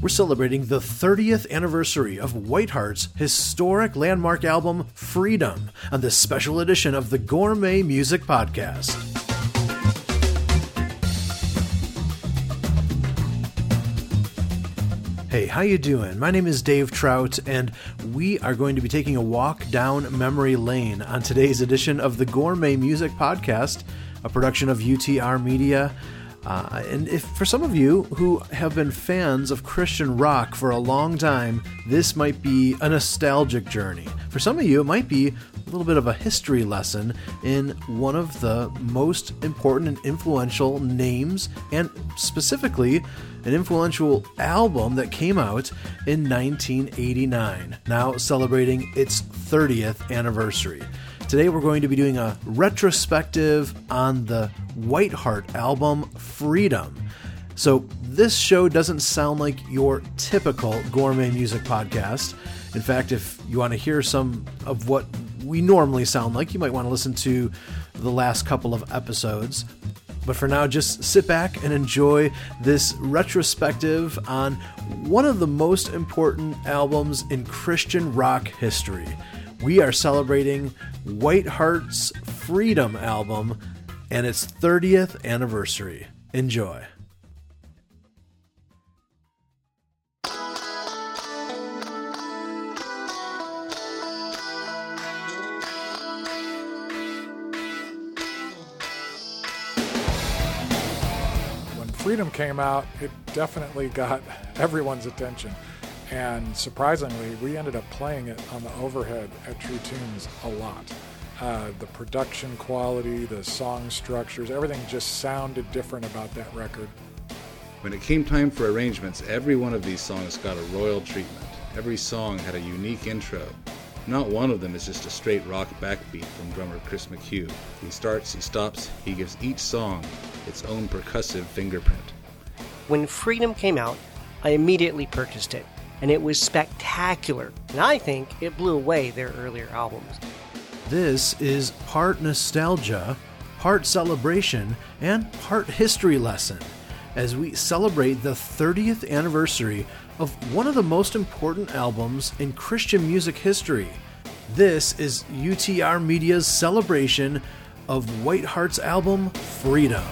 we're celebrating the 30th anniversary of Whiteheart's historic landmark album Freedom on this special edition of the Gourmet Music Podcast. Hey, how you doing? My name is Dave Trout and we are going to be taking a walk down memory lane on today's edition of the Gourmet Music Podcast, a production of UTR Media. Uh, and if for some of you who have been fans of Christian rock for a long time, this might be a nostalgic journey. For some of you, it might be a little bit of a history lesson in one of the most important and influential names, and specifically an influential album that came out in 1989, now celebrating its 30th anniversary. Today we're going to be doing a retrospective on the Whiteheart album Freedom. So, this show doesn't sound like your typical gourmet music podcast. In fact, if you want to hear some of what we normally sound like, you might want to listen to the last couple of episodes. But for now, just sit back and enjoy this retrospective on one of the most important albums in Christian rock history we are celebrating White Heart's Freedom album and its 30th anniversary. Enjoy. When Freedom came out, it definitely got everyone's attention. And surprisingly, we ended up playing it on the overhead at True Tunes a lot. Uh, the production quality, the song structures, everything just sounded different about that record. When it came time for arrangements, every one of these songs got a royal treatment. Every song had a unique intro. Not one of them is just a straight rock backbeat from drummer Chris McHugh. He starts, he stops, he gives each song its own percussive fingerprint. When Freedom came out, I immediately purchased it and it was spectacular. And I think it blew away their earlier albums. This is part nostalgia, part celebration, and part history lesson as we celebrate the 30th anniversary of one of the most important albums in Christian music history. This is UTR Media's celebration of Whiteheart's album Freedom.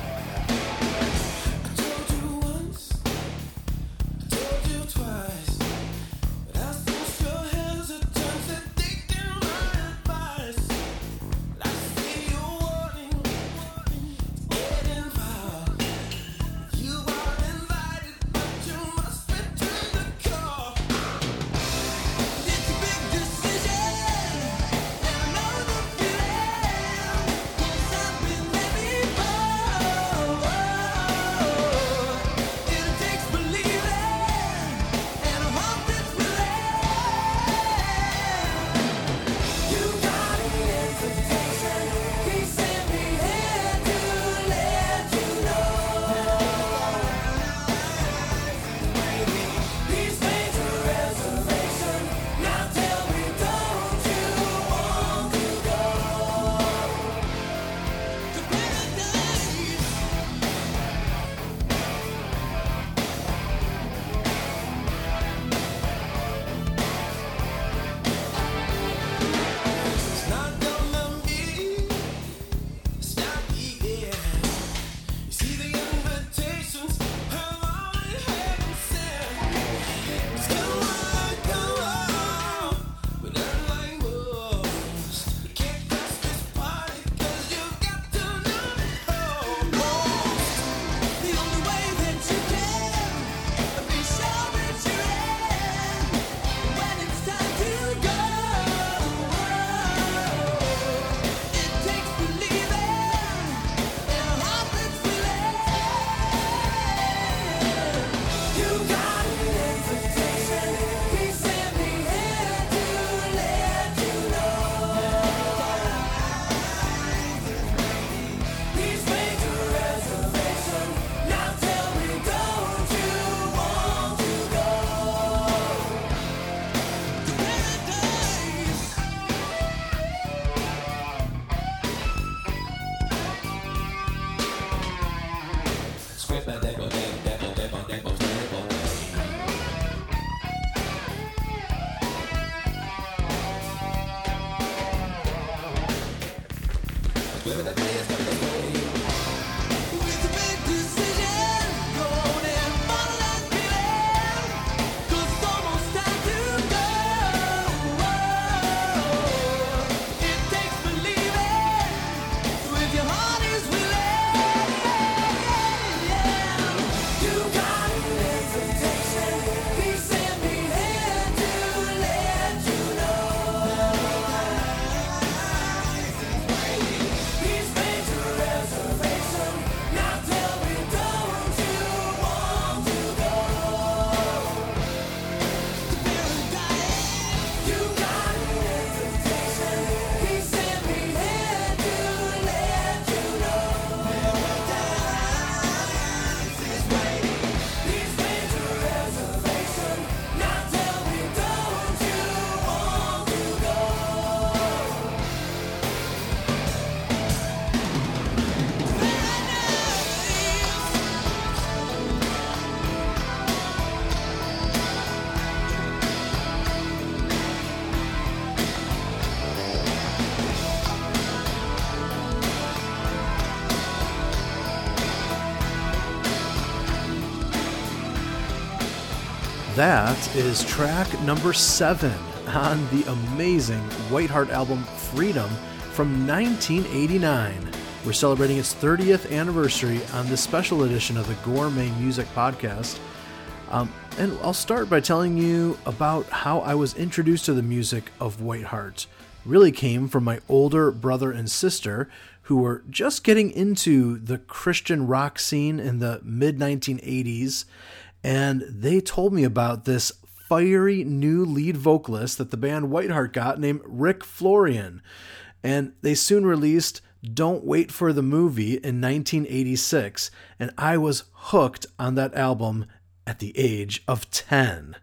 That is track number seven on the amazing Whiteheart album Freedom from 1989. We're celebrating its 30th anniversary on this special edition of the Gourmet Music Podcast. Um, and I'll start by telling you about how I was introduced to the music of Whiteheart. Really came from my older brother and sister who were just getting into the Christian rock scene in the mid 1980s, and they told me about this fiery new lead vocalist that the band Whiteheart got named Rick Florian. And they soon released Don't Wait for the Movie in 1986, and I was hooked on that album at the age of 10.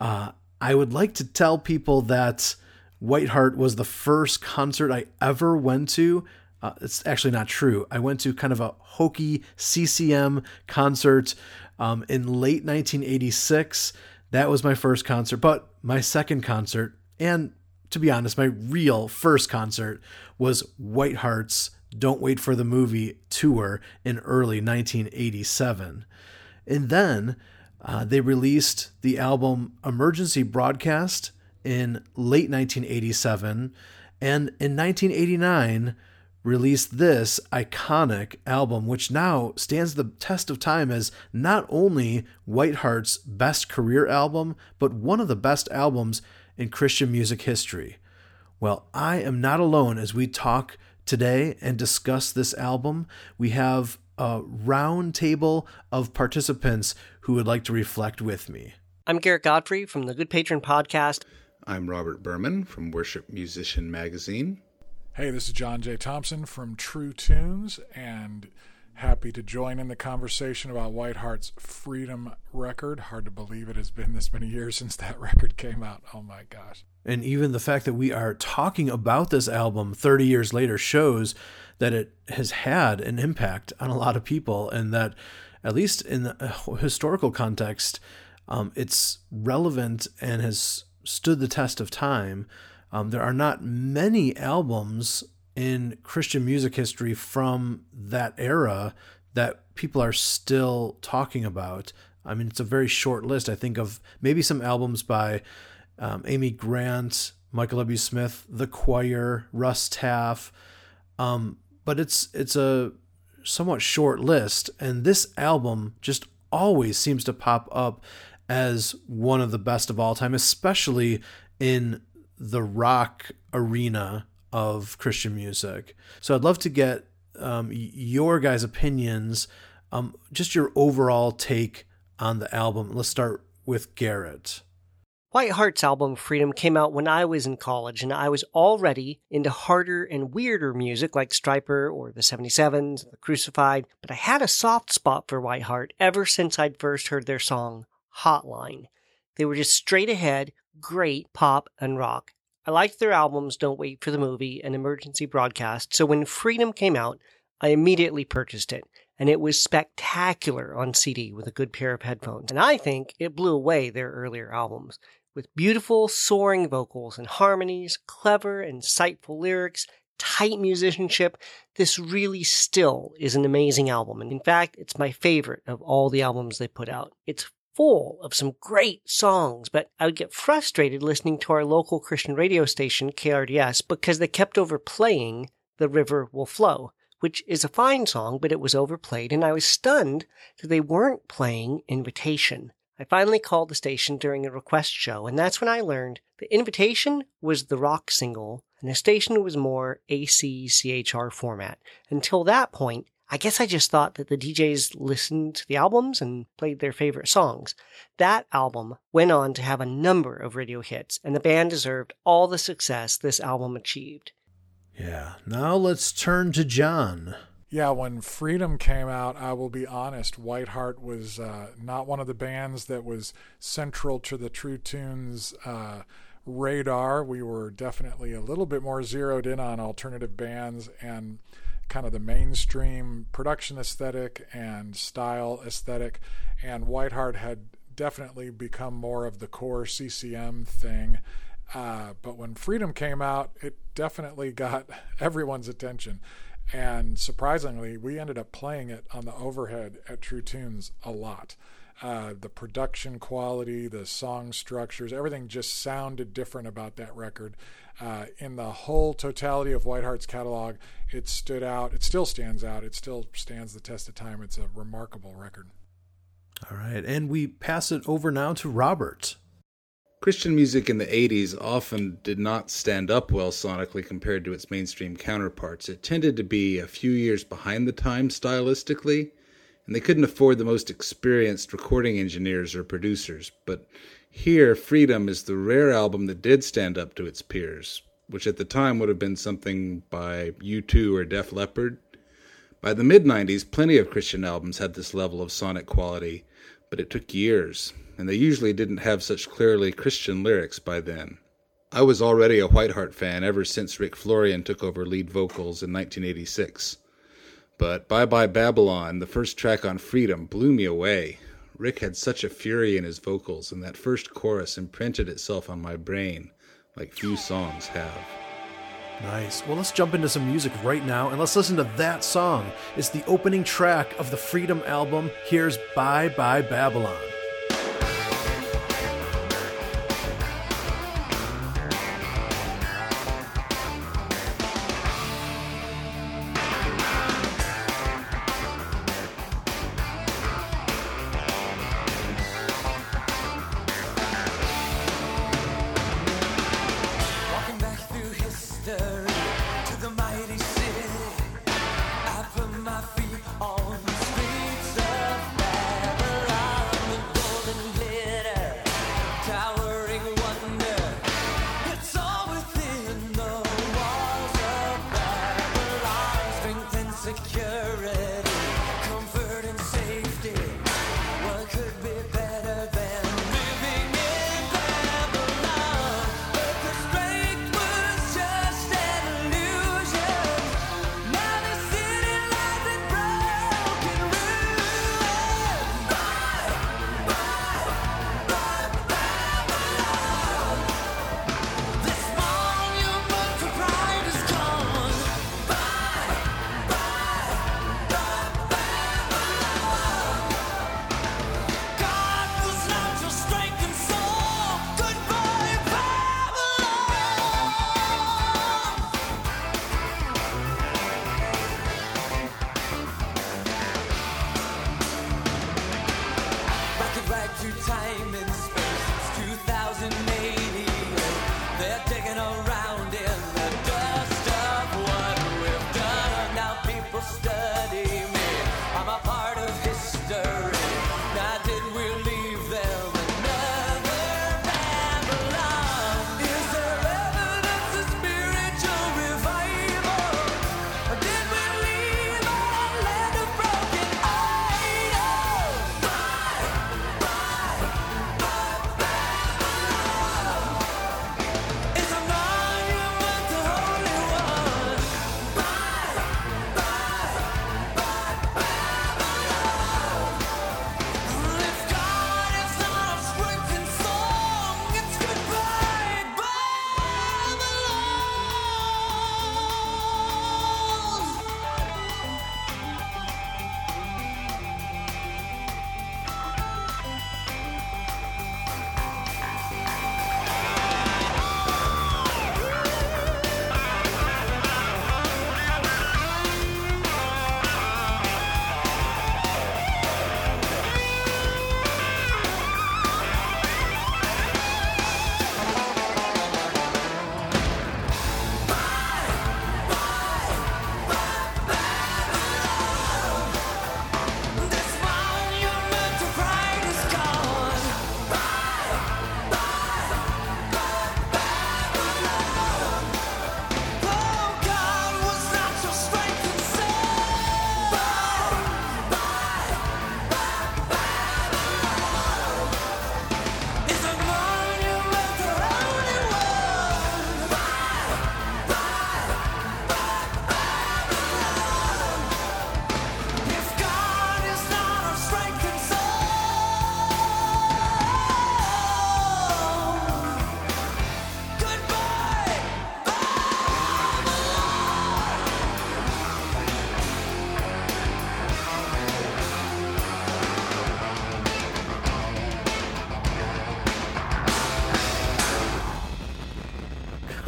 Uh, I would like to tell people that Whiteheart was the first concert I ever went to uh, it's actually not true. I went to kind of a hokey CCM concert um, in late 1986. That was my first concert, but my second concert, and to be honest, my real first concert was White Heart's Don't Wait for the Movie tour in early 1987. And then uh, they released the album Emergency Broadcast in late 1987. And in 1989, released this iconic album, which now stands the test of time as not only Whiteheart's best career album, but one of the best albums in Christian music history. Well, I am not alone as we talk today and discuss this album. We have a round table of participants who would like to reflect with me. I'm Garrett Godfrey from the Good Patron Podcast. I'm Robert Berman from Worship Musician Magazine. Hey, this is John J. Thompson from True Tunes, and happy to join in the conversation about Whiteheart's Freedom record. Hard to believe it has been this many years since that record came out. Oh my gosh. And even the fact that we are talking about this album 30 years later shows that it has had an impact on a lot of people, and that, at least in the historical context, um, it's relevant and has stood the test of time. Um, there are not many albums in Christian music history from that era that people are still talking about. I mean, it's a very short list. I think of maybe some albums by um, Amy Grant, Michael W. Smith, The Choir, Russ Taff, um, but it's it's a somewhat short list. And this album just always seems to pop up as one of the best of all time, especially in the rock arena of Christian music. So I'd love to get um, your guys' opinions, um, just your overall take on the album. Let's start with Garrett. White Heart's album Freedom came out when I was in college, and I was already into harder and weirder music like Stryper or the 77s, the Crucified, but I had a soft spot for White Heart ever since I'd first heard their song, Hotline. They were just straight ahead, great pop and rock. I liked their albums Don't Wait for the Movie and Emergency Broadcast, so when Freedom came out, I immediately purchased it, and it was spectacular on CD with a good pair of headphones. And I think it blew away their earlier albums. With beautiful, soaring vocals and harmonies, clever, insightful lyrics, tight musicianship, this really still is an amazing album. And in fact, it's my favorite of all the albums they put out. It's full of some great songs, but I would get frustrated listening to our local Christian radio station, KRDS, because they kept overplaying The River Will Flow, which is a fine song, but it was overplayed, and I was stunned that they weren't playing Invitation. I finally called the station during a request show, and that's when I learned the Invitation was the rock single, and the station was more ACCHR format. Until that point, I guess I just thought that the DJs listened to the albums and played their favorite songs. That album went on to have a number of radio hits, and the band deserved all the success this album achieved. Yeah, now let's turn to John. Yeah, when Freedom came out, I will be honest, Whiteheart was uh, not one of the bands that was central to the True Tunes uh, radar. We were definitely a little bit more zeroed in on alternative bands and kind of the mainstream production aesthetic and style aesthetic, and Whiteheart had definitely become more of the core CCM thing. Uh, but when Freedom came out, it definitely got everyone's attention. And surprisingly, we ended up playing it on the overhead at True Tunes a lot. Uh, the production quality, the song structures, everything just sounded different about that record. Uh, in the whole totality of Whiteheart's catalog, it stood out. It still stands out. It still stands the test of time. It's a remarkable record. All right, and we pass it over now to Robert. Christian music in the 80s often did not stand up well sonically compared to its mainstream counterparts. It tended to be a few years behind the times stylistically, and they couldn't afford the most experienced recording engineers or producers. But here, Freedom is the rare album that did stand up to its peers, which at the time would have been something by U2 or Def Leppard. By the mid 90s, plenty of Christian albums had this level of sonic quality, but it took years and they usually didn't have such clearly Christian lyrics by then. I was already a Whiteheart fan ever since Rick Florian took over lead vocals in 1986. But Bye Bye Babylon, the first track on Freedom, blew me away. Rick had such a fury in his vocals, and that first chorus imprinted itself on my brain like few songs have. Nice. Well, let's jump into some music right now and let's listen to that song. It's the opening track of the Freedom album. Here's Bye Bye Babylon.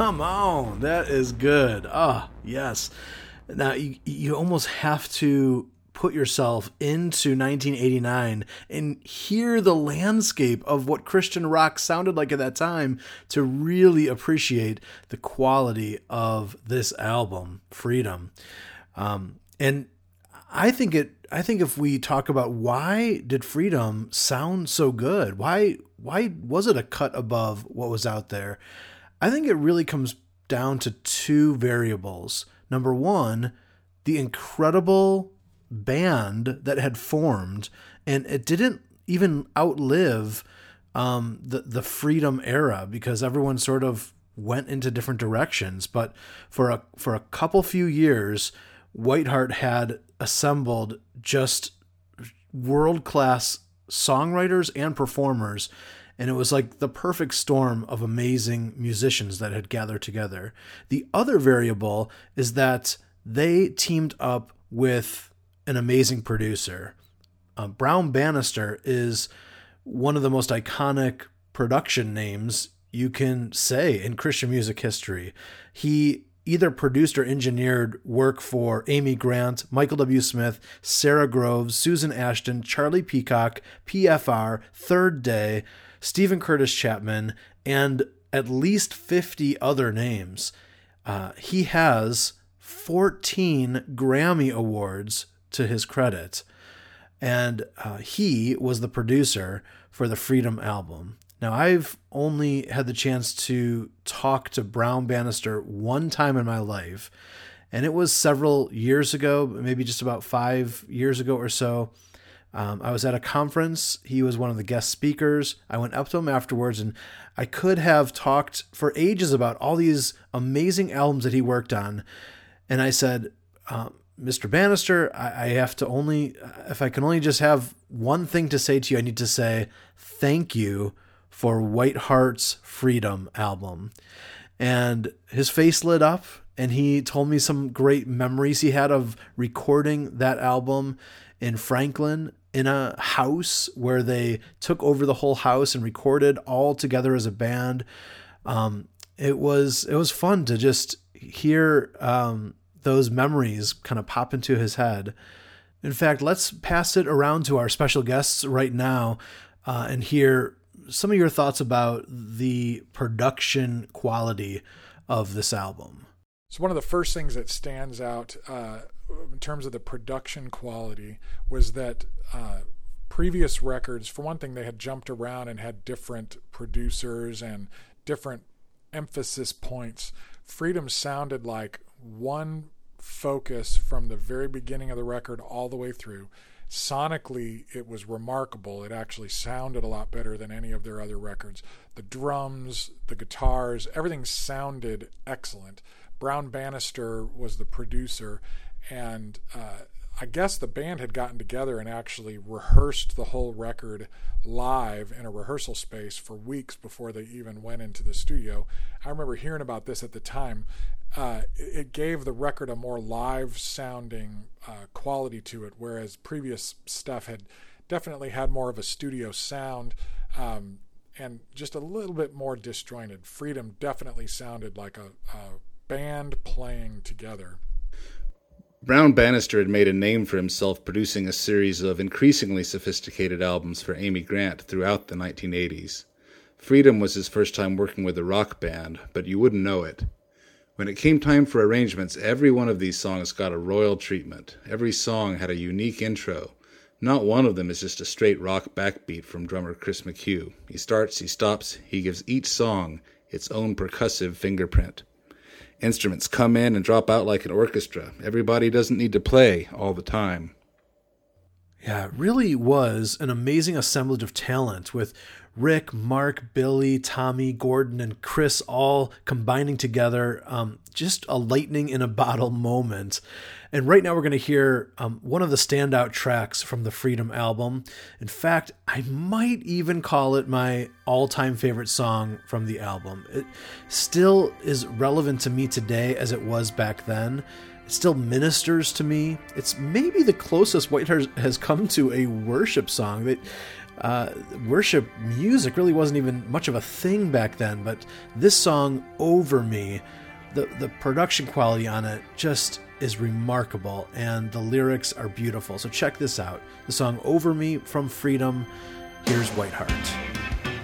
Come on, that is good. Ah, yes. Now you you almost have to put yourself into 1989 and hear the landscape of what Christian rock sounded like at that time to really appreciate the quality of this album, Freedom. Um, and I think it. I think if we talk about why did Freedom sound so good, why why was it a cut above what was out there? I think it really comes down to two variables. Number one, the incredible band that had formed, and it didn't even outlive um, the the freedom era because everyone sort of went into different directions. But for a for a couple few years, Whiteheart had assembled just world class songwriters and performers. And it was like the perfect storm of amazing musicians that had gathered together. The other variable is that they teamed up with an amazing producer. Uh, Brown Bannister is one of the most iconic production names you can say in Christian music history. He either produced or engineered work for Amy Grant, Michael W. Smith, Sara Groves, Susan Ashton, Charlie Peacock, PFR, Third Day, Steven Curtis Chapman, and at least 50 other names. Uh, he has 14 Grammy Awards to his credit. And uh, he was the producer for the Freedom album. Now, I've only had the chance to talk to Brown Bannister one time in my life, and it was several years ago, maybe just about five years ago or so. Um, I was at a conference. He was one of the guest speakers. I went up to him afterwards, and I could have talked for ages about all these amazing albums that he worked on. And I said, um, Mr. Bannister, I, I have to only, if I can only just have one thing to say to you, I need to say thank you for White Heart's Freedom album. And his face lit up, and he told me some great memories he had of recording that album in Franklin in a house where they took over the whole house and recorded all together as a band. Um, it was it was fun to just hear um, those memories kind of pop into his head. In fact, let's pass it around to our special guests right now uh, and hear some of your thoughts about the production quality of this album. So, one of the first things that stands out uh, in terms of the production quality was that uh, previous records, for one thing, they had jumped around and had different producers and different emphasis points. Freedom sounded like one focus from the very beginning of the record all the way through. Sonically, it was remarkable. It actually sounded a lot better than any of their other records. The drums, the guitars, everything sounded excellent. Brown Bannister was the producer, and uh, I guess the band had gotten together and actually rehearsed the whole record live in a rehearsal space for weeks before they even went into the studio. I remember hearing about this at the time. Uh, it gave the record a more live sounding uh, quality to it, whereas previous stuff had definitely had more of a studio sound um, and just a little bit more disjointed. Freedom definitely sounded like a, a band playing together. Brown Bannister had made a name for himself producing a series of increasingly sophisticated albums for Amy Grant throughout the 1980s. Freedom was his first time working with a rock band, but you wouldn't know it. When it came time for arrangements, every one of these songs got a royal treatment. Every song had a unique intro. Not one of them is just a straight rock backbeat from drummer Chris McHugh. He starts, he stops, he gives each song its own percussive fingerprint. Instruments come in and drop out like an orchestra. Everybody doesn't need to play all the time. Yeah, it really was an amazing assemblage of talent with Rick, Mark, Billy, Tommy, Gordon, and Chris all combining together. Um, just a lightning in a bottle moment. And right now, we're going to hear um, one of the standout tracks from the Freedom album. In fact, I might even call it my all time favorite song from the album. It still is relevant to me today as it was back then. It still ministers to me. It's maybe the closest Whiteheart has come to a worship song that uh, worship music really wasn't even much of a thing back then, but this song, Over Me, the, the production quality on it just is remarkable and the lyrics are beautiful. So check this out. The song Over Me from Freedom. Here's Whiteheart.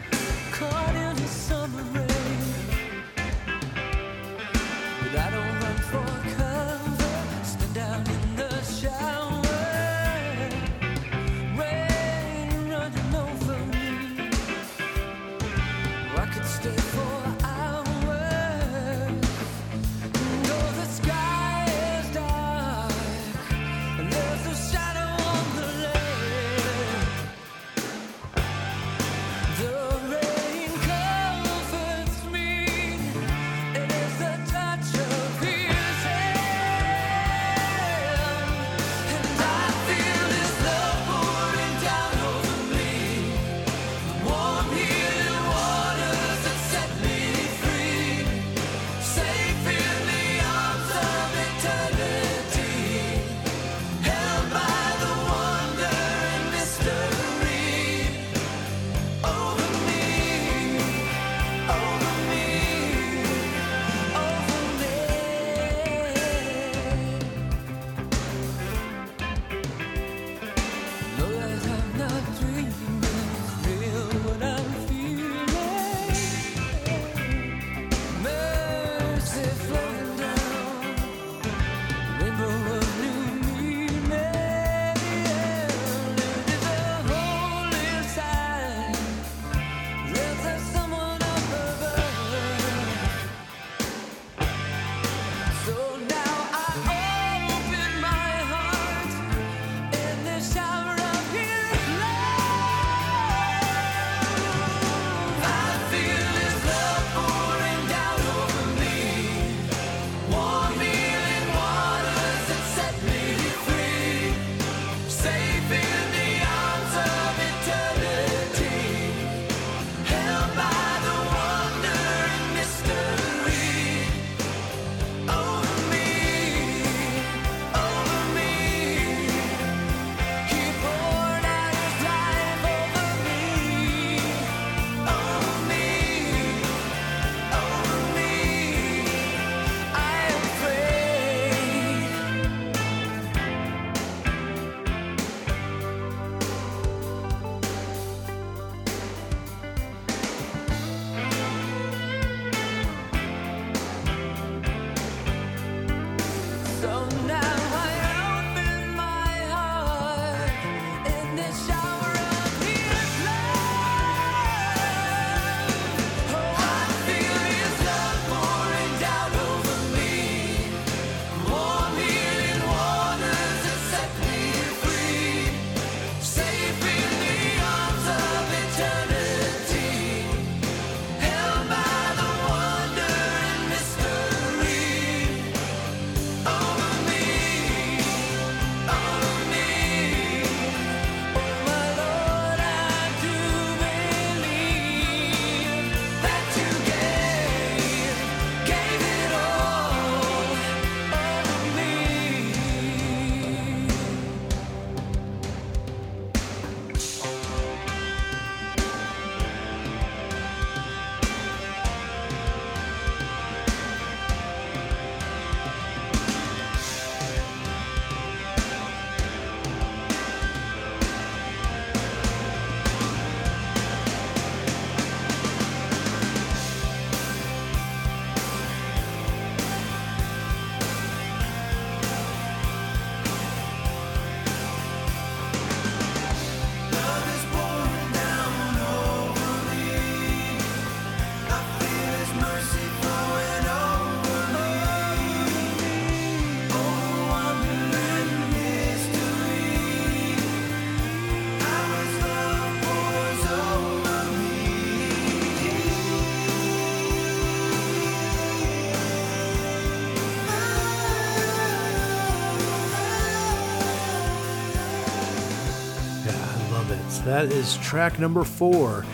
That is track number four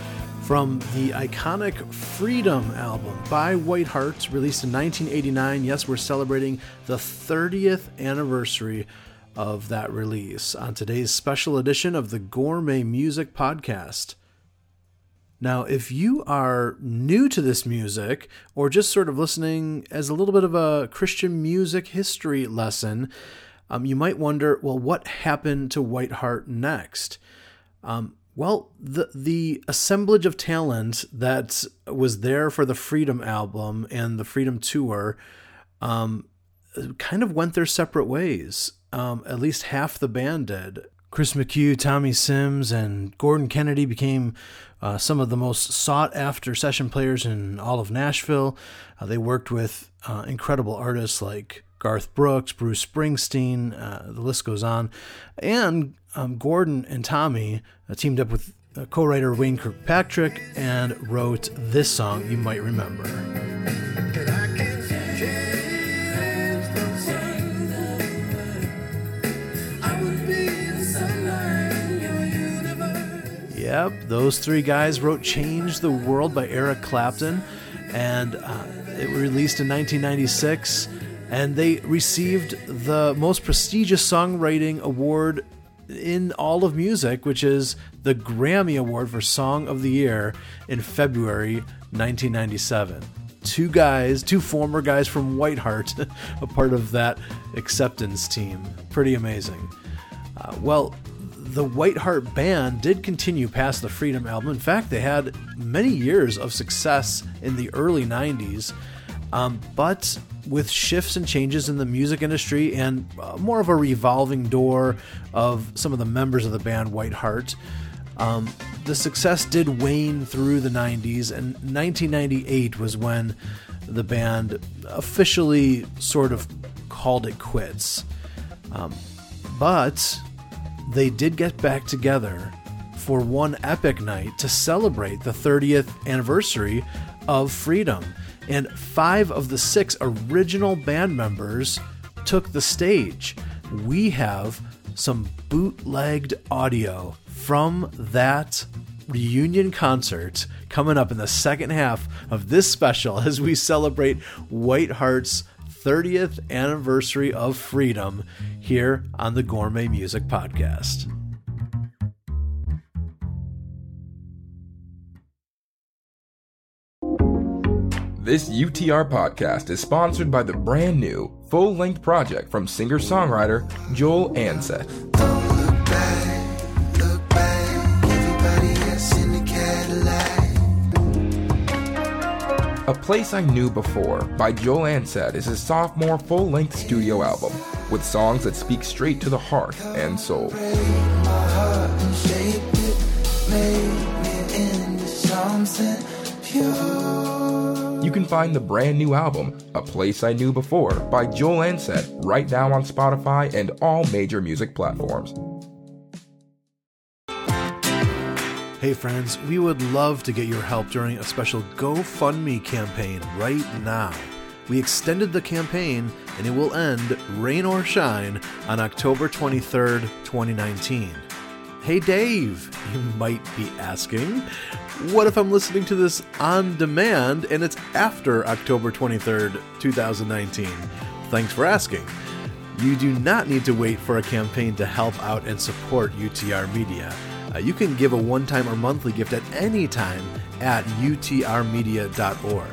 from the iconic Freedom album by White Whiteheart, released in 1989. Yes, we're celebrating the 30th anniversary of that release on today's special edition of the Gourmet Music Podcast. Now, if you are new to this music or just sort of listening as a little bit of a Christian music history lesson, um, you might wonder well, what happened to Whiteheart next? Um, well, the the assemblage of talent that was there for the Freedom album and the Freedom tour um, kind of went their separate ways. Um, at least half the band did. Chris McHugh, Tommy Sims, and Gordon Kennedy became uh, some of the most sought after session players in all of Nashville. Uh, they worked with uh, incredible artists like Garth Brooks, Bruce Springsteen, uh, the list goes on. And um, Gordon and Tommy uh, teamed up with uh, co writer Wayne Kirkpatrick and wrote this song you might remember. Yep, those three guys wrote Change the World by Eric Clapton, and uh, it was released in 1996. And they received the most prestigious songwriting award in all of music, which is the Grammy Award for Song of the Year in February 1997. Two guys, two former guys from Whiteheart, a part of that acceptance team. Pretty amazing. Uh, well, the Whiteheart band did continue past the Freedom album. In fact, they had many years of success in the early 90s, um, but with shifts and changes in the music industry and uh, more of a revolving door of some of the members of the band Whiteheart, um, the success did wane through the 90s, and 1998 was when the band officially sort of called it quits. Um, but they did get back together for one epic night to celebrate the 30th anniversary of Freedom. And five of the six original band members took the stage. We have some bootlegged audio from that reunion concert coming up in the second half of this special as we celebrate White Heart's 30th anniversary of freedom here on the Gourmet Music Podcast. This UTR podcast is sponsored by the brand new full length project from singer songwriter Joel Ansett. A Place I Knew Before by Joel Ansett is his sophomore full length studio album with songs that speak straight to the heart and soul. You can find the brand new album, A Place I Knew Before, by Joel Ansett, right now on Spotify and all major music platforms. Hey, friends, we would love to get your help during a special GoFundMe campaign right now. We extended the campaign and it will end, rain or shine, on October 23rd, 2019. Hey, Dave, you might be asking, what if I'm listening to this on demand and it's after October 23rd, 2019? Thanks for asking. You do not need to wait for a campaign to help out and support UTR Media. Uh, you can give a one time or monthly gift at any time at utrmedia.org.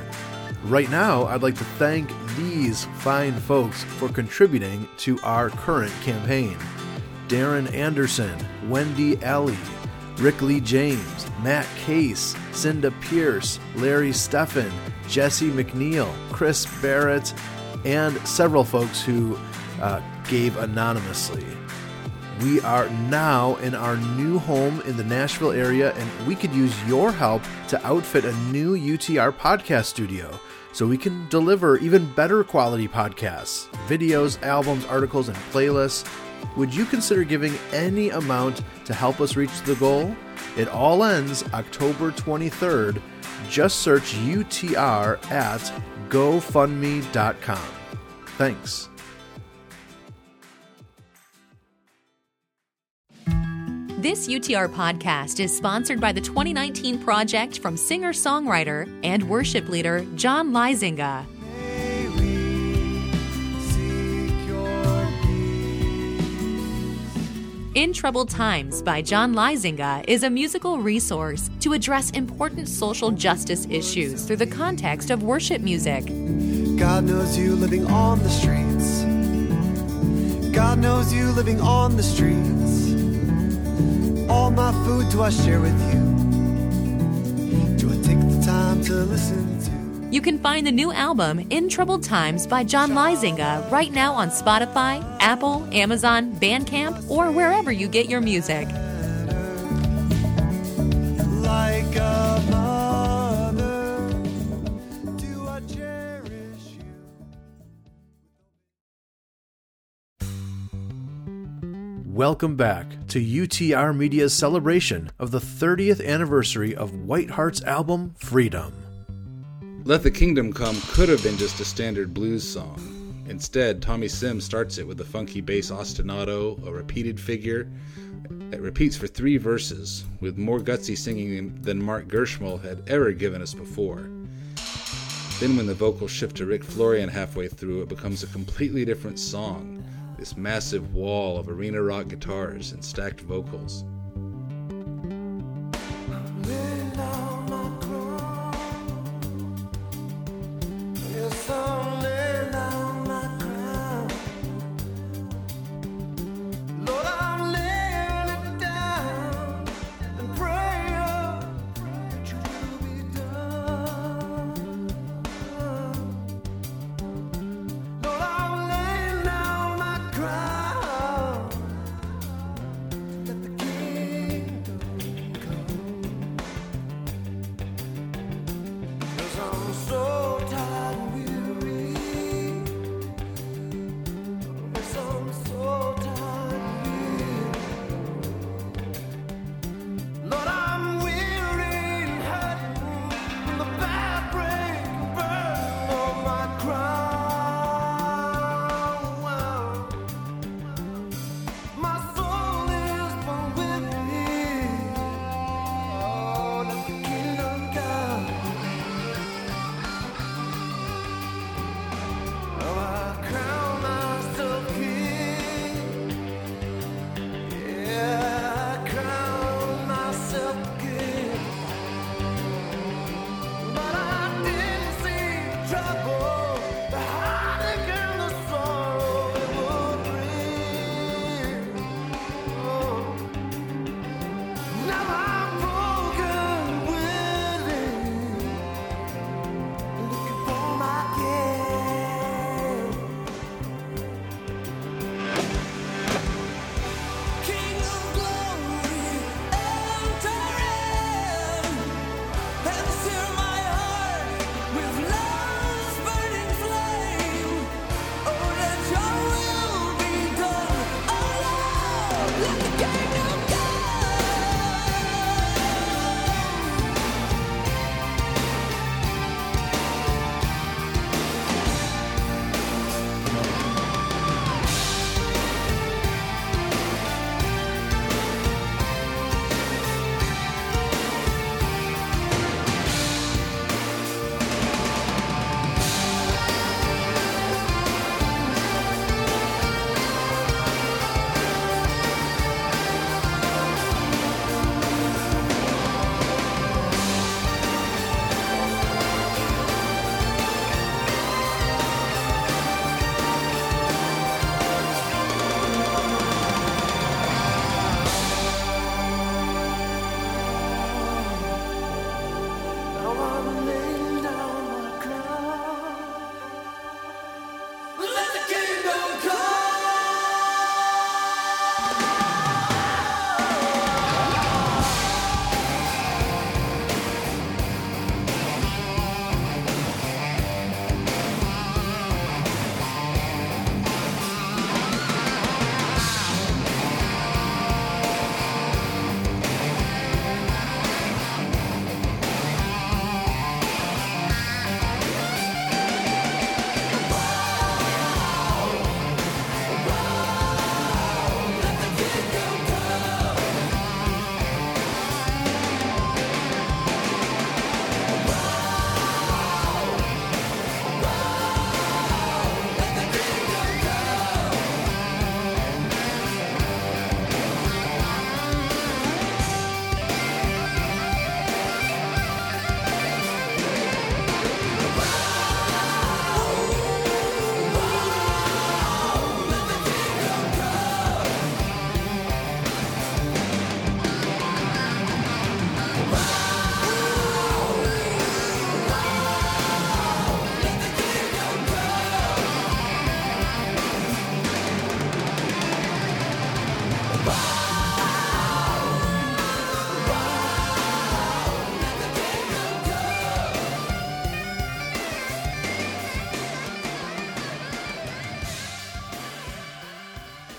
Right now, I'd like to thank these fine folks for contributing to our current campaign Darren Anderson, Wendy Ellie, Rick Lee James, Matt Case, Cinda Pierce, Larry Steffen, Jesse McNeil, Chris Barrett, and several folks who uh, gave anonymously. We are now in our new home in the Nashville area, and we could use your help to outfit a new UTR podcast studio so we can deliver even better quality podcasts, videos, albums, articles, and playlists. Would you consider giving any amount to help us reach the goal? It all ends October 23rd. Just search UTR at GoFundMe.com. Thanks. This UTR podcast is sponsored by the 2019 project from singer songwriter and worship leader John Lysinga. In Troubled Times by John Lizinga is a musical resource to address important social justice issues through the context of worship music. God knows you living on the streets. God knows you living on the streets. All my food do I share with you? Do I take the time to listen to? You can find the new album In Troubled Times by John Lizinga right now on Spotify, Apple, Amazon, Bandcamp, or wherever you get your music. Like a mother, do I cherish you? Welcome back to UTR Media's celebration of the 30th anniversary of Whiteheart's album Freedom. Let the Kingdom Come could have been just a standard blues song. Instead, Tommy Sims starts it with a funky bass ostinato, a repeated figure. that repeats for three verses, with more gutsy singing than Mark Gersmehl had ever given us before. Then, when the vocals shift to Rick Florian halfway through, it becomes a completely different song. This massive wall of arena rock guitars and stacked vocals.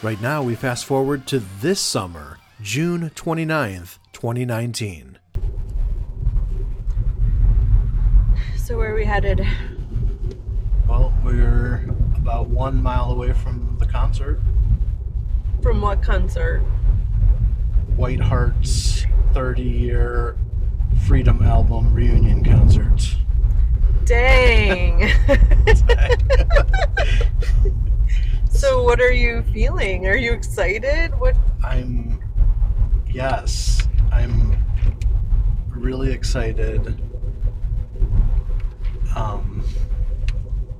Right now, we fast forward to this summer, June 29th, 2019. So where are we headed? Well, we're about one mile away from the concert. From what concert? White Heart's 30 year Freedom album reunion concert. Dang. so what are you feeling? Are you excited? What I'm, yes, I'm really excited. Um,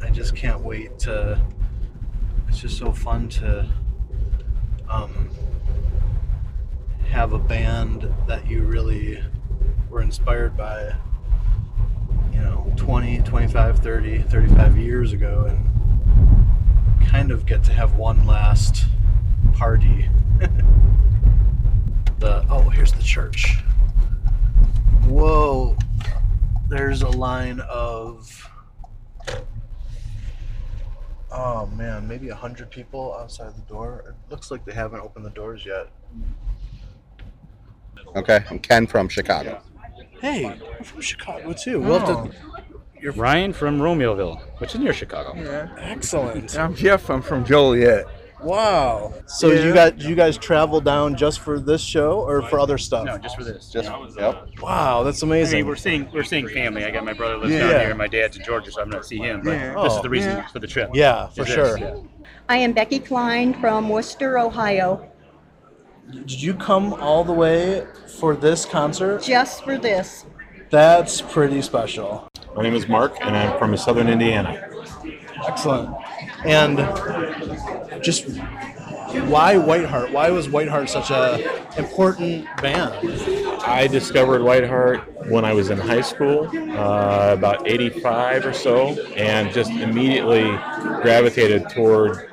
I just can't wait to. It's just so fun to um, have a band that you really were inspired by, you know, 20, 25, 30, 35 years ago, and kind of get to have one last party. the oh, here's the church. Whoa, there's a line of oh man, maybe a hundred people outside the door. It looks like they haven't opened the doors yet. Okay, I'm Ken from Chicago. Hey, I'm from Chicago too. We'll have to. Oh. You're Ryan from Romeoville, which is near Chicago. Yeah. excellent. I'm Jeff. I'm from Joliet. Wow. So Yeah. you got you guys travel down just for this show or for other stuff? No, just for this. Just uh, yep. Wow, that's I amazing. mean, we're seeing we're seeing family. I got my brother lives Yeah. down here, and my dad's in Georgia, so I'm going to see him. But Yeah. this Oh. is the oh, reason Yeah. for the trip. yeah, for Is sure. yeah. I am Becky Klein from Wooster, Ohio, Did you come all the way for this concert? just for this. That's pretty special. My name is Mark, and I'm from Southern Indiana. Excellent. And just why Whiteheart? Why was Whiteheart such a important band? I discovered Whiteheart when I was in high school, uh, about 85 or so, and just immediately gravitated toward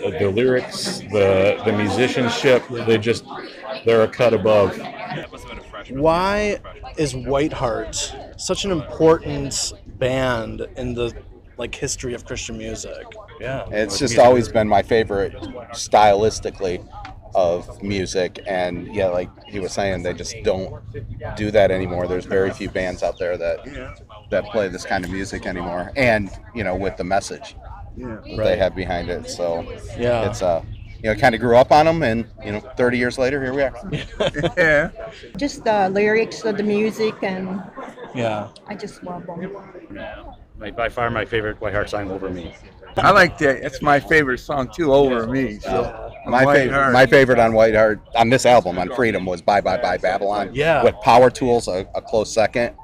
the, the lyrics, the the musicianship. They just they're a cut above. Why is Whiteheart such an important band in the like history of Christian music? Yeah. It's just always been my favorite stylistically of music, and yeah, like he was saying, they just don't do that anymore. There's very few bands out there that that play this kind of music anymore, and you know, with the message that they have behind it. So Yeah. it's uh, you know, kind of grew up on them, and you know, 30 years later, here we are. Yeah. Just the lyrics of the music, and Yeah. I just love them. My, by far my favorite White Heart song, "Over Me." I like that. It's my favorite song too. Over me. So My favorite, Heart. my favorite on Whiteheart on this album on Freedom was "Bye Bye Bye Babylon." Yeah. with Power Tools a, a close second.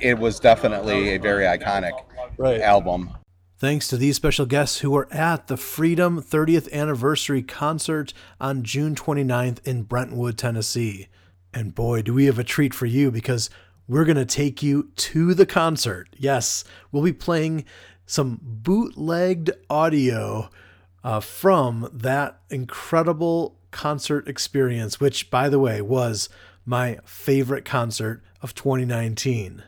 It was definitely a very iconic Right. album. Thanks to these special guests who were at the Freedom 30th Anniversary concert on June 29th in Brentwood, Tennessee. And boy, do we have a treat for you because we're going to take you to the concert. Yes, we'll be playing some bootlegged audio uh, from that incredible concert experience, which, by the way, was my favorite concert of 2019.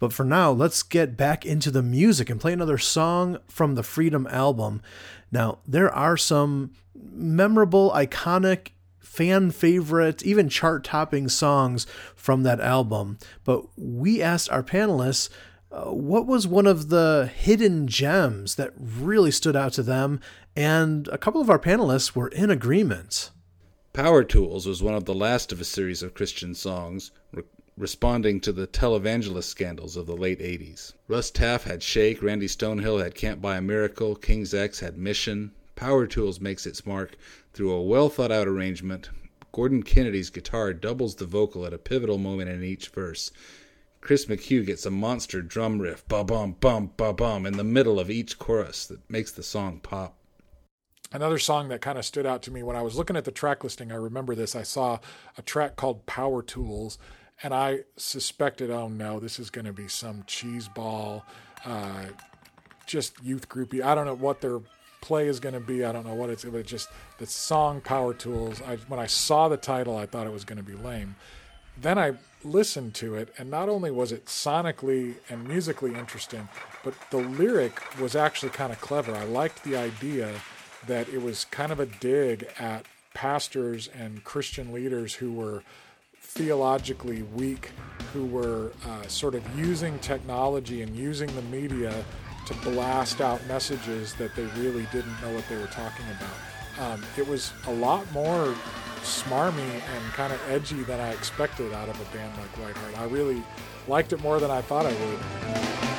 But for now, let's get back into the music and play another song from the Freedom album. Now, there are some memorable, iconic, fan favorite, even chart topping songs from that album. But we asked our panelists uh, what was one of the hidden gems that really stood out to them, and a couple of our panelists were in agreement. Power Tools was one of the last of a series of Christian songs re- responding to the televangelist scandals of the late 80s. Russ Taff had Shake, Randy Stonehill had Can't Buy a Miracle, King's X had Mission. Power Tools makes its mark through a well thought out arrangement. Gordon Kennedy's guitar doubles the vocal at a pivotal moment in each verse. Chris McHugh gets a monster drum riff, ba bum bum ba bum, in the middle of each chorus that makes the song pop. Another song that kind of stood out to me when I was looking at the track listing, I remember this. I saw a track called Power Tools, and I suspected, oh no, this is going to be some cheese ball, uh, just youth groupie. I don't know what their play is going to be. I don't know what it's, but just the song Power Tools. I, when I saw the title, I thought it was going to be lame. Then I listened to it, and not only was it sonically and musically interesting, but the lyric was actually kind of clever. I liked the idea that it was kind of a dig at pastors and Christian leaders who were theologically weak, who were uh, sort of using technology and using the media to blast out messages that they really didn't know what they were talking about. Um, it was a lot more smarmy and kind of edgy than I expected out of a band like Whiteheart. I really liked it more than I thought I would.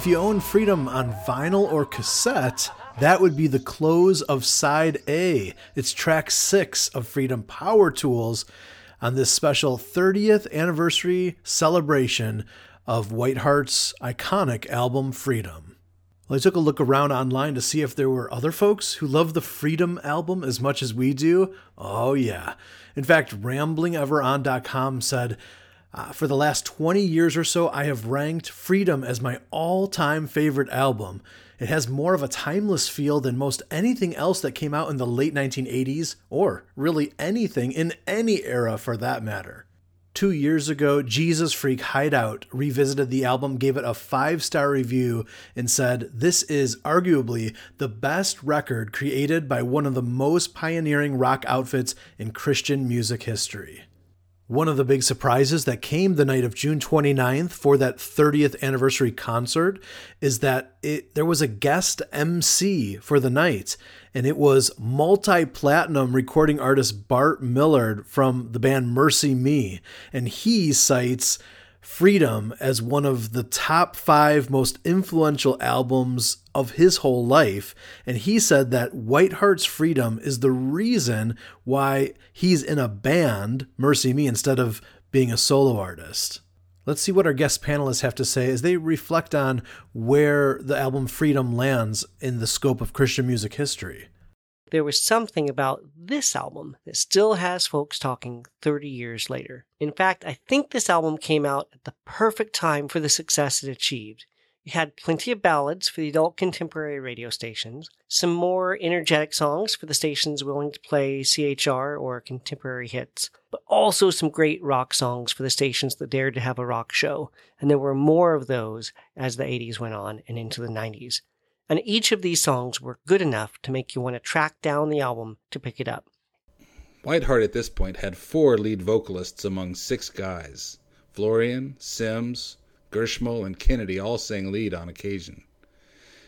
If you own Freedom on vinyl or cassette, that would be the close of side A. It's track six of Freedom Power Tools on this special 30th anniversary celebration of Whiteheart's iconic album Freedom. Well, I took a look around online to see if there were other folks who love the Freedom album as much as we do. Oh, yeah. In fact, ramblingeveron.com said, uh, for the last 20 years or so, I have ranked Freedom as my all time favorite album. It has more of a timeless feel than most anything else that came out in the late 1980s, or really anything in any era for that matter. Two years ago, Jesus Freak Hideout revisited the album, gave it a five star review, and said, This is arguably the best record created by one of the most pioneering rock outfits in Christian music history. One of the big surprises that came the night of June 29th for that 30th anniversary concert is that it, there was a guest MC for the night, and it was multi platinum recording artist Bart Millard from the band MercyMe. And he cites Freedom as one of the top five most influential albums of his whole life. And he said that Whiteheart's Freedom is the reason why he's in a band, MercyMe, instead of being a solo artist. Let's see what our guest panelists have to say as they reflect on where the album Freedom lands in the scope of Christian music history there was something about this album that still has folks talking 30 years later. In fact, I think this album came out at the perfect time for the success it achieved. It had plenty of ballads for the adult contemporary radio stations, some more energetic songs for the stations willing to play CHR or contemporary hits, but also some great rock songs for the stations that dared to have a rock show. And there were more of those as the 80s went on and into the 90s and each of these songs were good enough to make you want to track down the album to pick it up. Whiteheart at this point had four lead vocalists among six guys. Florian, Sims, Gersmehl, and Kennedy all sang lead on occasion.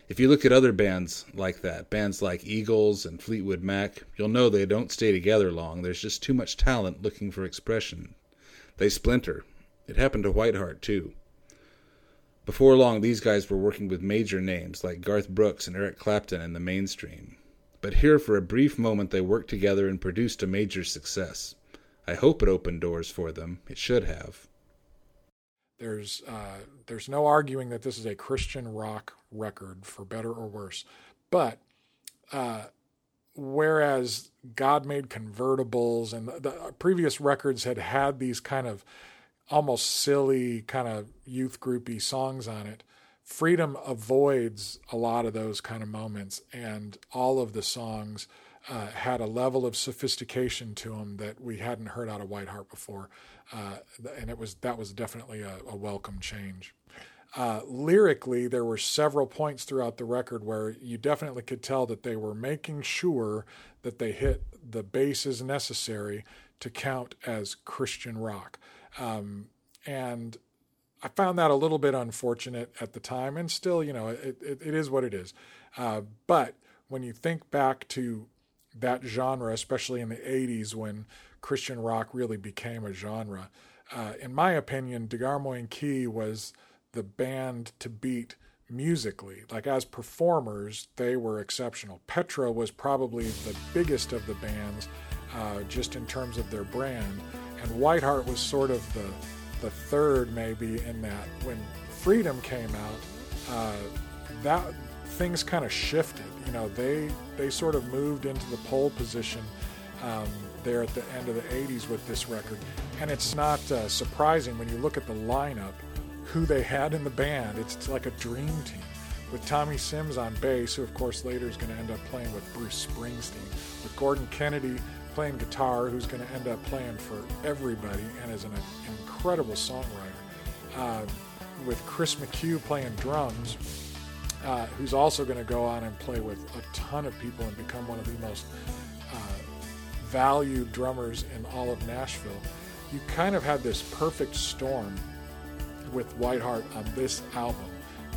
If you look at other bands like that, bands like Eagles and Fleetwood Mac, you'll know they don't stay together long. There's just too much talent looking for expression. They splinter. It happened to Whiteheart, too. Before long, these guys were working with major names like Garth Brooks and Eric Clapton in the mainstream. But here, for a brief moment, they worked together and produced a major success. I hope it opened doors for them. It should have. There's uh, there's no arguing that this is a Christian rock record, for better or worse. But uh, whereas God made convertibles and the, the previous records had had these kind of almost silly kind of youth groupy songs on it. Freedom avoids a lot of those kind of moments, and all of the songs uh, had a level of sophistication to them that we hadn't heard out of Whiteheart before, uh, and it was that was definitely a, a welcome change. Uh, lyrically, there were several points throughout the record where you definitely could tell that they were making sure that they hit the bases necessary to count as Christian rock. Um, and I found that a little bit unfortunate at the time, and still, you know, it, it, it is what it is. Uh, but when you think back to that genre, especially in the 80s when Christian rock really became a genre, uh, in my opinion, DeGarmo and Key was the band to beat musically. Like as performers, they were exceptional. Petra was probably the biggest of the bands uh, just in terms of their brand and Whiteheart was sort of the the third maybe in that when Freedom came out, uh, that things kind of shifted. You know, they they sort of moved into the pole position um, there at the end of the '80s with this record, and it's not uh, surprising when you look at the lineup, who they had in the band. It's like a dream team with Tommy Sims on bass, who of course later is going to end up playing with Bruce Springsteen, with Gordon Kennedy playing guitar, who's going to end up playing for everybody and is an, incredible songwriter. Uh, with Chris McHugh playing drums, uh, who's also going to go on and play with a ton of people and become one of the most uh, valued drummers in all of Nashville. You kind of had this perfect storm with Whiteheart on this album.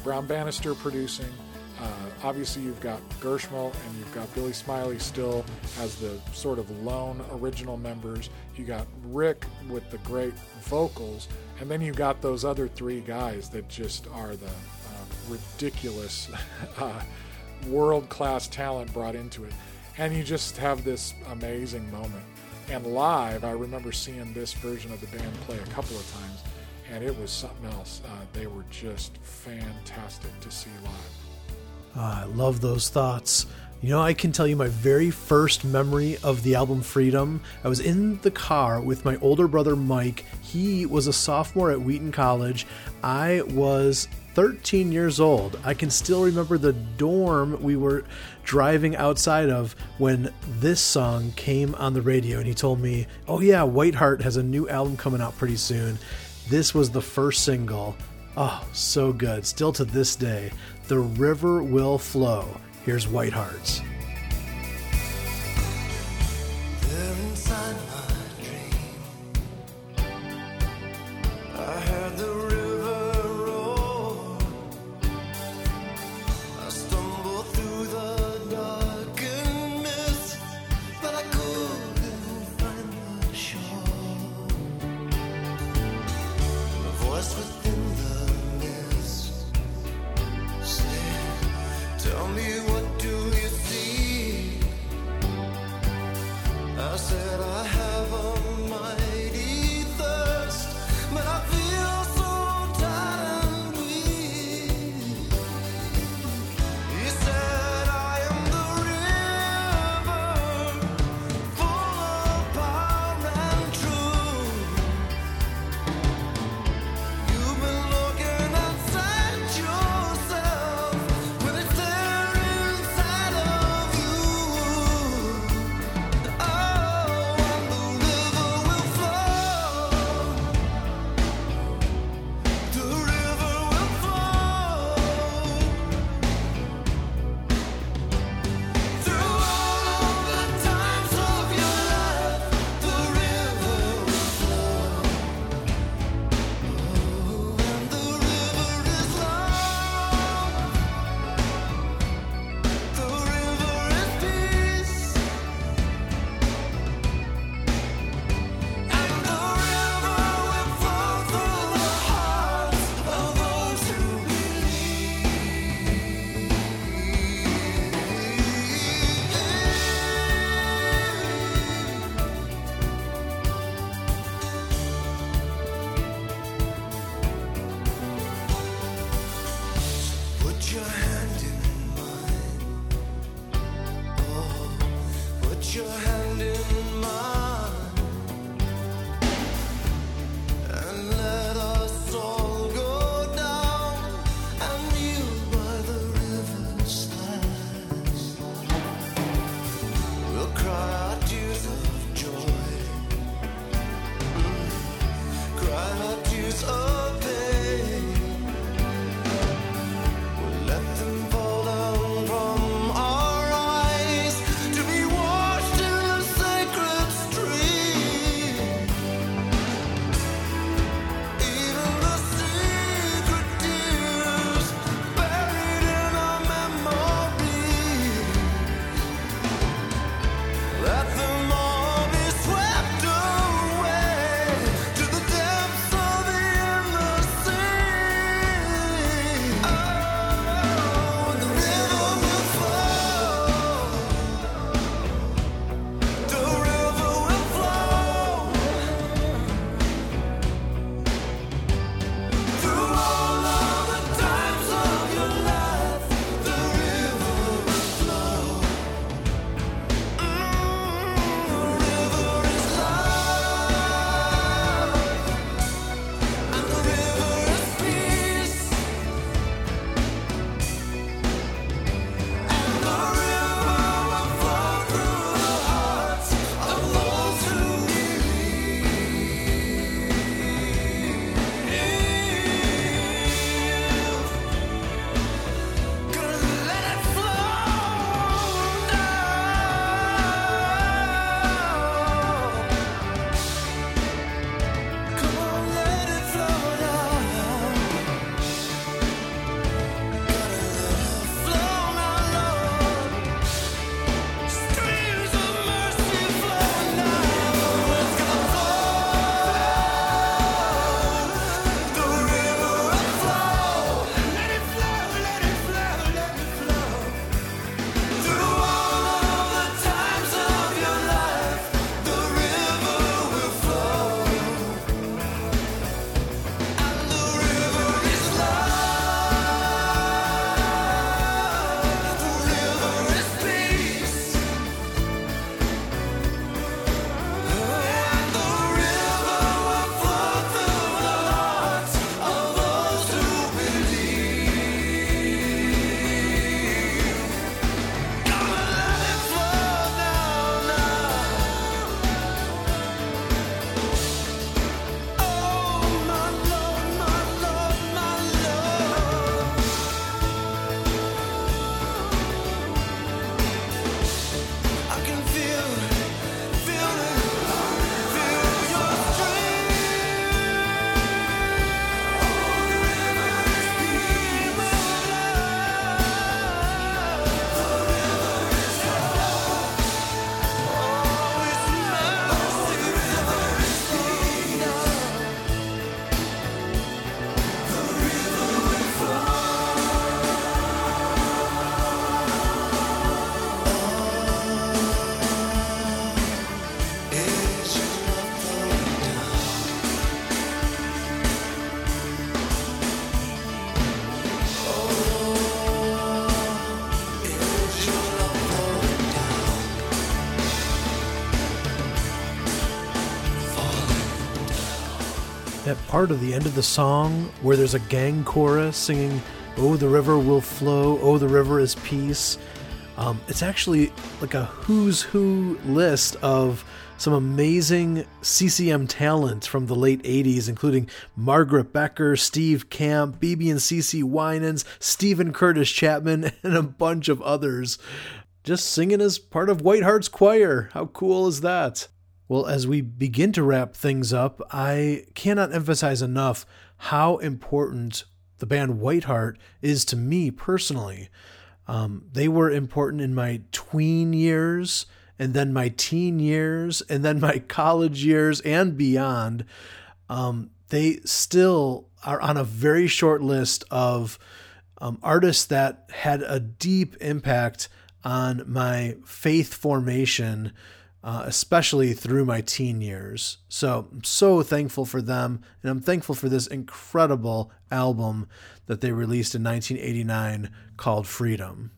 Brown Bannister producing, uh, obviously, you've got Gersmehl and you've got Billy Smiley still as the sort of lone original members. You got Rick with the great vocals, and then you've got those other three guys that just are the uh, ridiculous uh, world class talent brought into it. And you just have this amazing moment. And live, I remember seeing this version of the band play a couple of times, and it was something else. Uh, they were just fantastic to see live. Ah, I love those thoughts. You know, I can tell you my very first memory of the album Freedom. I was in the car with my older brother Mike. He was a sophomore at Wheaton College. I was 13 years old. I can still remember the dorm we were driving outside of when this song came on the radio, and he told me, Oh, yeah, Whiteheart has a new album coming out pretty soon. This was the first single. Oh, so good. Still to this day. The river will flow. Here's Whitehearts. There part of the end of the song where there's a gang chorus singing, Oh, the river will flow, oh, the river is peace. Um, it's actually like a who's who list of some amazing CCM talent from the late 80s, including Margaret Becker, Steve Camp, BeBe and CeCe Winans, Steven Curtis Chapman, and a bunch of others. Just singing as part of Whiteheart's choir. How cool is that? Well, as we begin to wrap things up, I cannot emphasize enough how important the band Whiteheart is to me personally. Um, they were important in my tween years, and then my teen years, and then my college years, and beyond. Um, they still are on a very short list of um, artists that had a deep impact on my faith formation uh, especially through my teen years. So I'm so thankful for them, and I'm thankful for this incredible album that they released in 1989 called Freedom.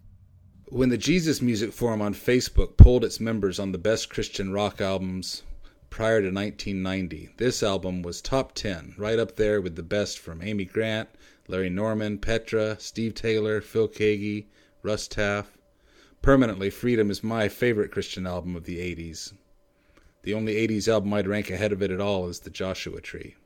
When the Jesus Music Forum on Facebook polled its members on the best Christian rock albums prior to 1990, this album was top 10, right up there with the best from Amy Grant, Larry Norman, Petra, Steve Taylor, Phil Keaggy, Russ Taff. Permanently, Freedom is my favorite Christian album of the 80s. The only 80s album I'd rank ahead of it at all is The Joshua Tree.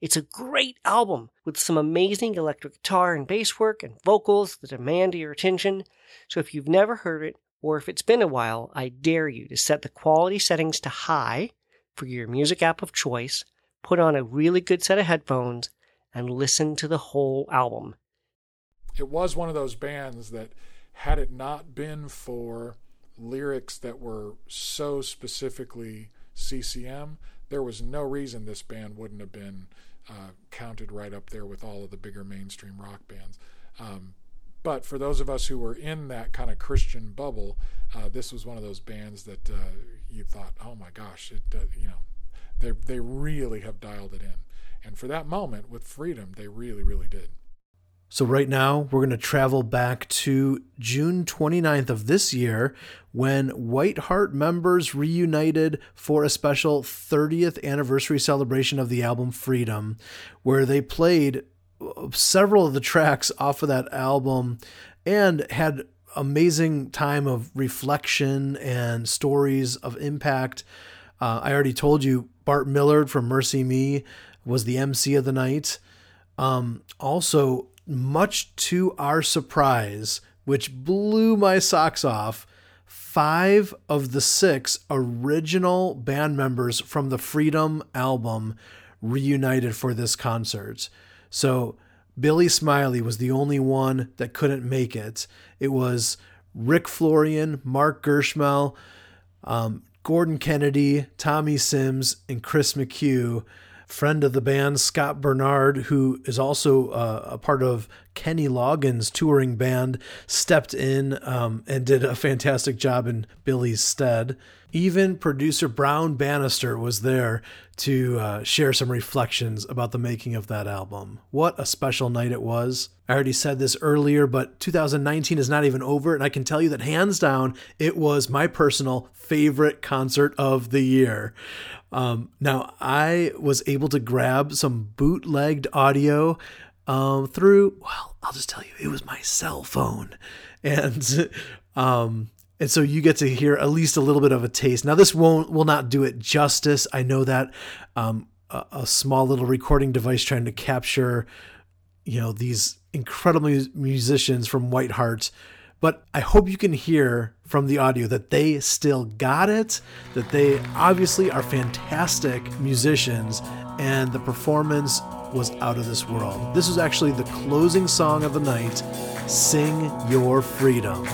It's a great album with some amazing electric guitar and bass work and vocals that demand your attention. So if you've never heard it, or if it's been a while, I dare you to set the quality settings to high for your music app of choice, put on a really good set of headphones, and listen to the whole album. It was one of those bands that, had it not been for lyrics that were so specifically CCM, there was no reason this band wouldn't have been uh, counted right up there with all of the bigger mainstream rock bands. Um, but for those of us who were in that kind of Christian bubble, uh, this was one of those bands that uh, you thought, "Oh my gosh, it, uh, you know, they they really have dialed it in." And for that moment with Freedom, they really, really did. So, right now, we're going to travel back to June 29th of this year when White Heart members reunited for a special 30th anniversary celebration of the album Freedom, where they played several of the tracks off of that album and had amazing time of reflection and stories of impact. Uh, I already told you Bart Millard from MercyMe was the MC of the night. Um, also, much to our surprise, which blew my socks off, five of the six original band members from the Freedom album reunited for this concert. So Billy Smiley was the only one that couldn't make it. It was Rick Florian, Mark Gersmehl, um, Gordon Kennedy, Tommy Sims, and Chris McHugh friend of the band, Scott Bernard, who is also uh, a part of Kenny Loggins' touring band, stepped in um, and did a fantastic job in Billy's stead. Even producer Brown Bannister was there to uh, share some reflections about the making of that album. What a special night it was. I already said this earlier, but 2019 is not even over, and I can tell you that hands down, it was my personal favorite concert of the year. Um, now, I was able to grab some bootlegged audio um, through, well, I'll just tell you, it was my cell phone. And, um, and so you get to hear at least a little bit of a taste. Now, this won't will not do it justice. I know that um, a, a small little recording device trying to capture, you know, these incredible musicians from White Heart but I hope you can hear from the audio that they still got it, that they obviously are fantastic musicians, and the performance was out of this world. This was actually the closing song of the night Sing Your Freedom.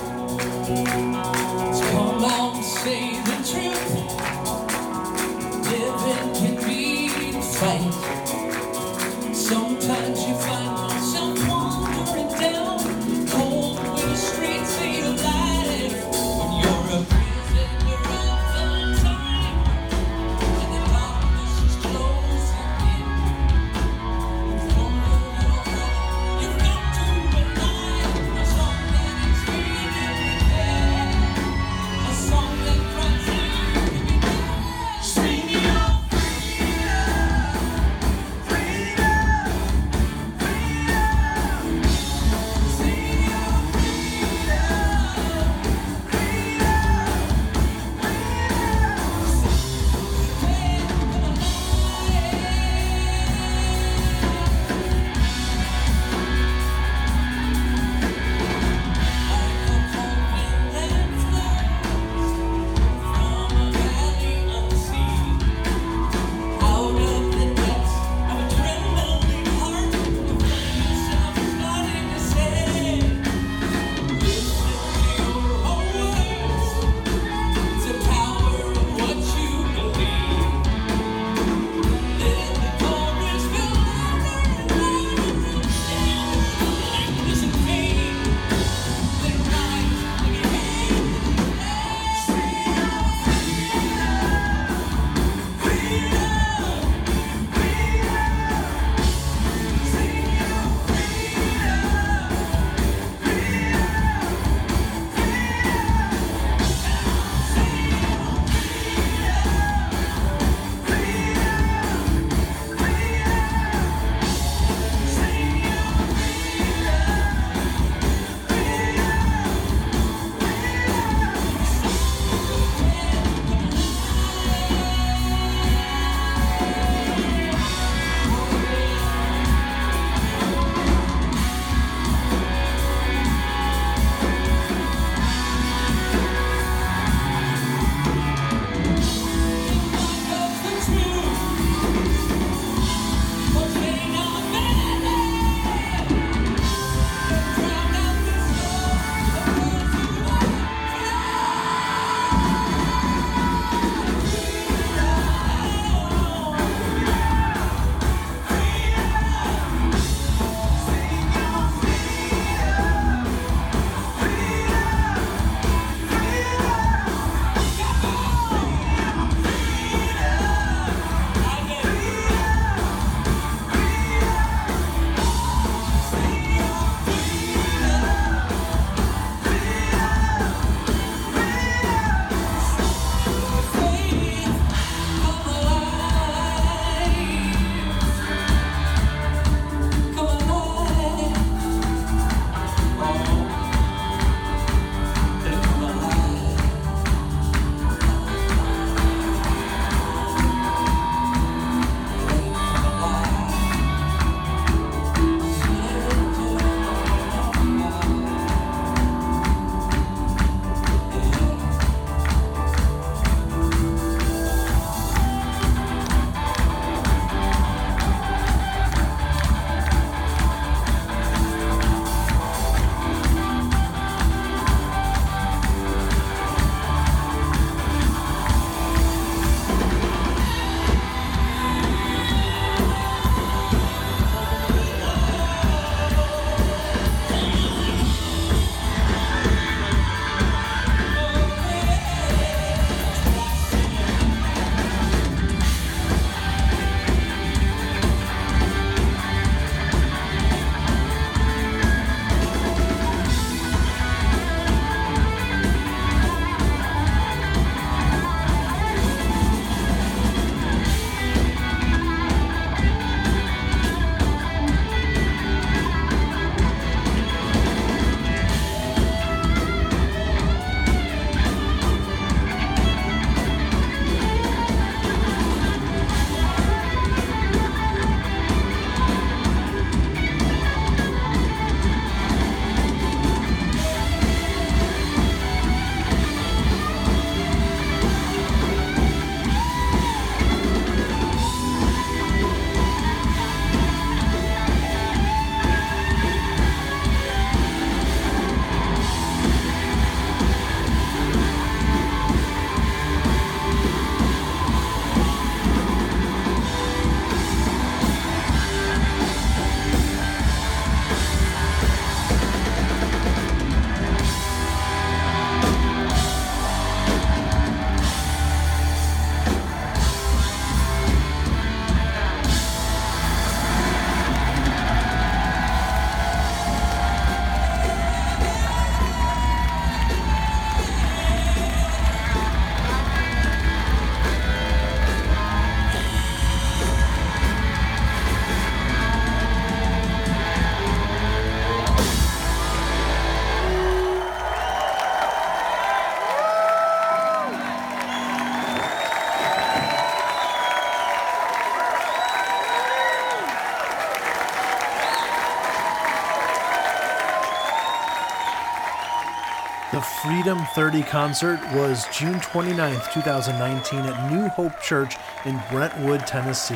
Freedom 30 concert was June 29th, 2019 at New Hope Church in Brentwood, Tennessee.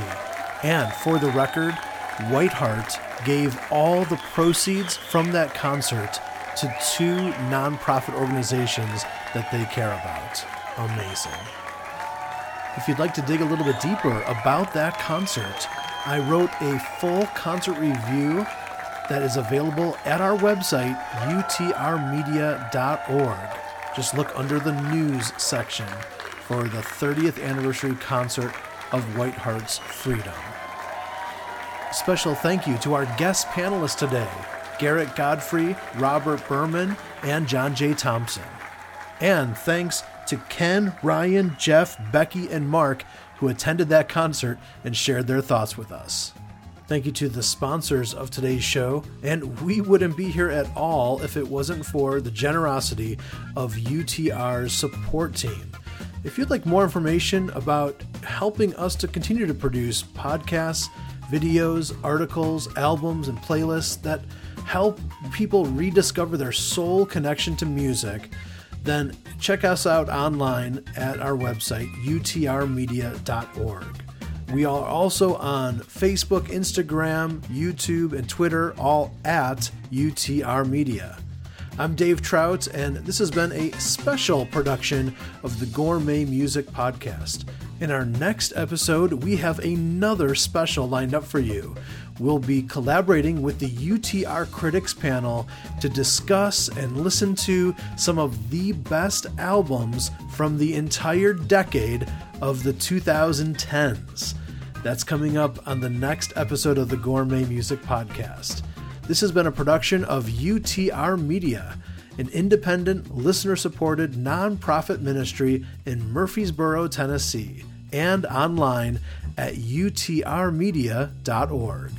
And for the record, Whiteheart gave all the proceeds from that concert to two nonprofit organizations that they care about. Amazing. If you'd like to dig a little bit deeper about that concert, I wrote a full concert review that is available at our website, utrmedia.org. Just look under the news section for the 30th anniversary concert of Whiteheart's Freedom. Special thank you to our guest panelists today Garrett Godfrey, Robert Berman, and John J. Thompson. And thanks to Ken, Ryan, Jeff, Becky, and Mark who attended that concert and shared their thoughts with us. Thank you to the sponsors of today's show, and we wouldn't be here at all if it wasn't for the generosity of UTR's support team. If you'd like more information about helping us to continue to produce podcasts, videos, articles, albums, and playlists that help people rediscover their soul connection to music, then check us out online at our website, utrmedia.org. We are also on Facebook, Instagram, YouTube, and Twitter, all at UTR Media. I'm Dave Trout, and this has been a special production of the Gourmet Music Podcast. In our next episode, we have another special lined up for you. We'll be collaborating with the UTR Critics Panel to discuss and listen to some of the best albums from the entire decade of the 2010s. That's coming up on the next episode of the Gourmet Music Podcast. This has been a production of UTR Media, an independent, listener supported nonprofit ministry in Murfreesboro, Tennessee, and online at utrmedia.org.